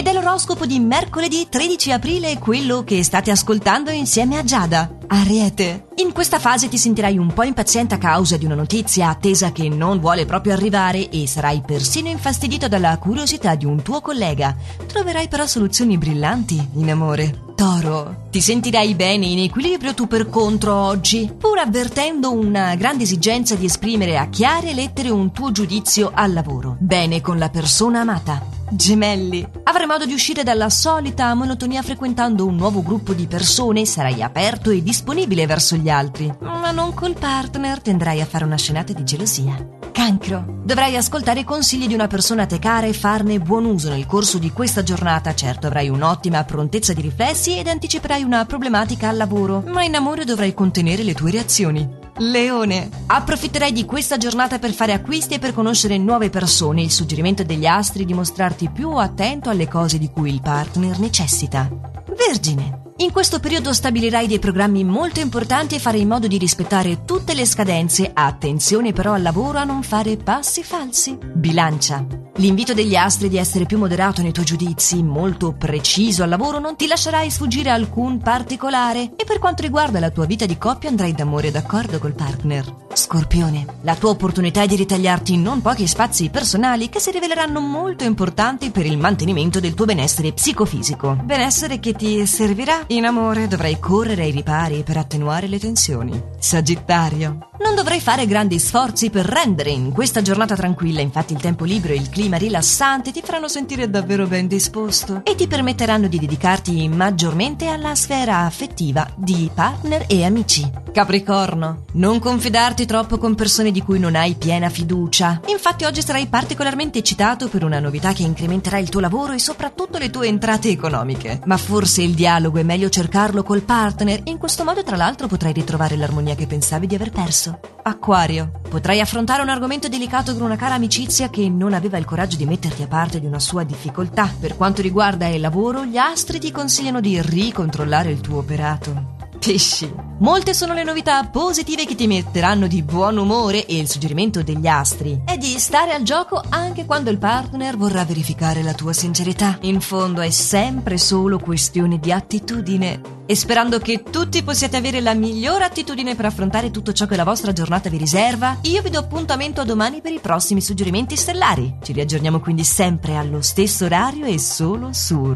Ed è l'oroscopo di mercoledì 13 aprile, quello che state ascoltando insieme a Giada. Ariete. In questa fase ti sentirai un po' impaziente a causa di una notizia attesa che non vuole proprio arrivare e sarai persino infastidito dalla curiosità di un tuo collega. Troverai però soluzioni brillanti in amore. Toro, ti sentirai bene in equilibrio tu per contro oggi, pur avvertendo una grande esigenza di esprimere a chiare lettere un tuo giudizio al lavoro. Bene con la persona amata. Gemelli. Avrai modo di uscire dalla solita monotonia frequentando un nuovo gruppo di persone, sarai aperto e disponibile verso gli altri. Ma non col partner tendrai a fare una scenata di gelosia. Cancro. Dovrai ascoltare i consigli di una persona a te cara e farne buon uso nel corso di questa giornata. Certo, avrai un'ottima prontezza di riflessi ed anticiperai una problematica al lavoro, ma in amore dovrai contenere le tue reazioni. Leone. Approfitterai di questa giornata per fare acquisti e per conoscere nuove persone. Il suggerimento degli astri è di mostrarti più attento alle cose di cui il partner necessita. Vergine. In questo periodo stabilirai dei programmi molto importanti e farai in modo di rispettare tutte le scadenze. Attenzione però al lavoro a non fare passi falsi. Bilancia. L'invito degli astri di essere più moderato nei tuoi giudizi, molto preciso al lavoro, non ti lascerai sfuggire alcun particolare. E per quanto riguarda la tua vita di coppia andrai d'amore d'accordo col partner. Scorpione. La tua opportunità è di ritagliarti non pochi spazi personali che si riveleranno molto importanti per il mantenimento del tuo benessere psicofisico. Benessere che ti servirà in amore dovrai correre ai ripari per attenuare le tensioni. Sagittario. Non dovrai fare grandi sforzi per rendere in questa giornata tranquilla, infatti il tempo libero e il clima rilassante ti faranno sentire davvero ben disposto e ti permetteranno di dedicarti maggiormente alla sfera affettiva di partner e amici. Capricorno, non confidarti troppo con persone di cui non hai piena fiducia. Infatti oggi sarai particolarmente eccitato per una novità che incrementerà il tuo lavoro e soprattutto le tue entrate economiche. Ma forse il dialogo è meglio cercarlo col partner, in questo modo tra l'altro potrai ritrovare l'armonia che pensavi di aver perso. Acquario, potrai affrontare un argomento delicato con una cara amicizia che non aveva il coraggio di metterti a parte di una sua difficoltà. Per quanto riguarda il lavoro, gli astri ti consigliano di ricontrollare il tuo operato. Pesci. Molte sono le novità positive che ti metteranno di buon umore e il suggerimento degli astri è di stare al gioco anche quando il partner vorrà verificare la tua sincerità. In fondo è sempre solo questione di attitudine. E sperando che tutti possiate avere la migliore attitudine per affrontare tutto ciò che la vostra giornata vi riserva, io vi do appuntamento a domani per i prossimi suggerimenti stellari. Ci riaggiorniamo quindi sempre allo stesso orario e solo su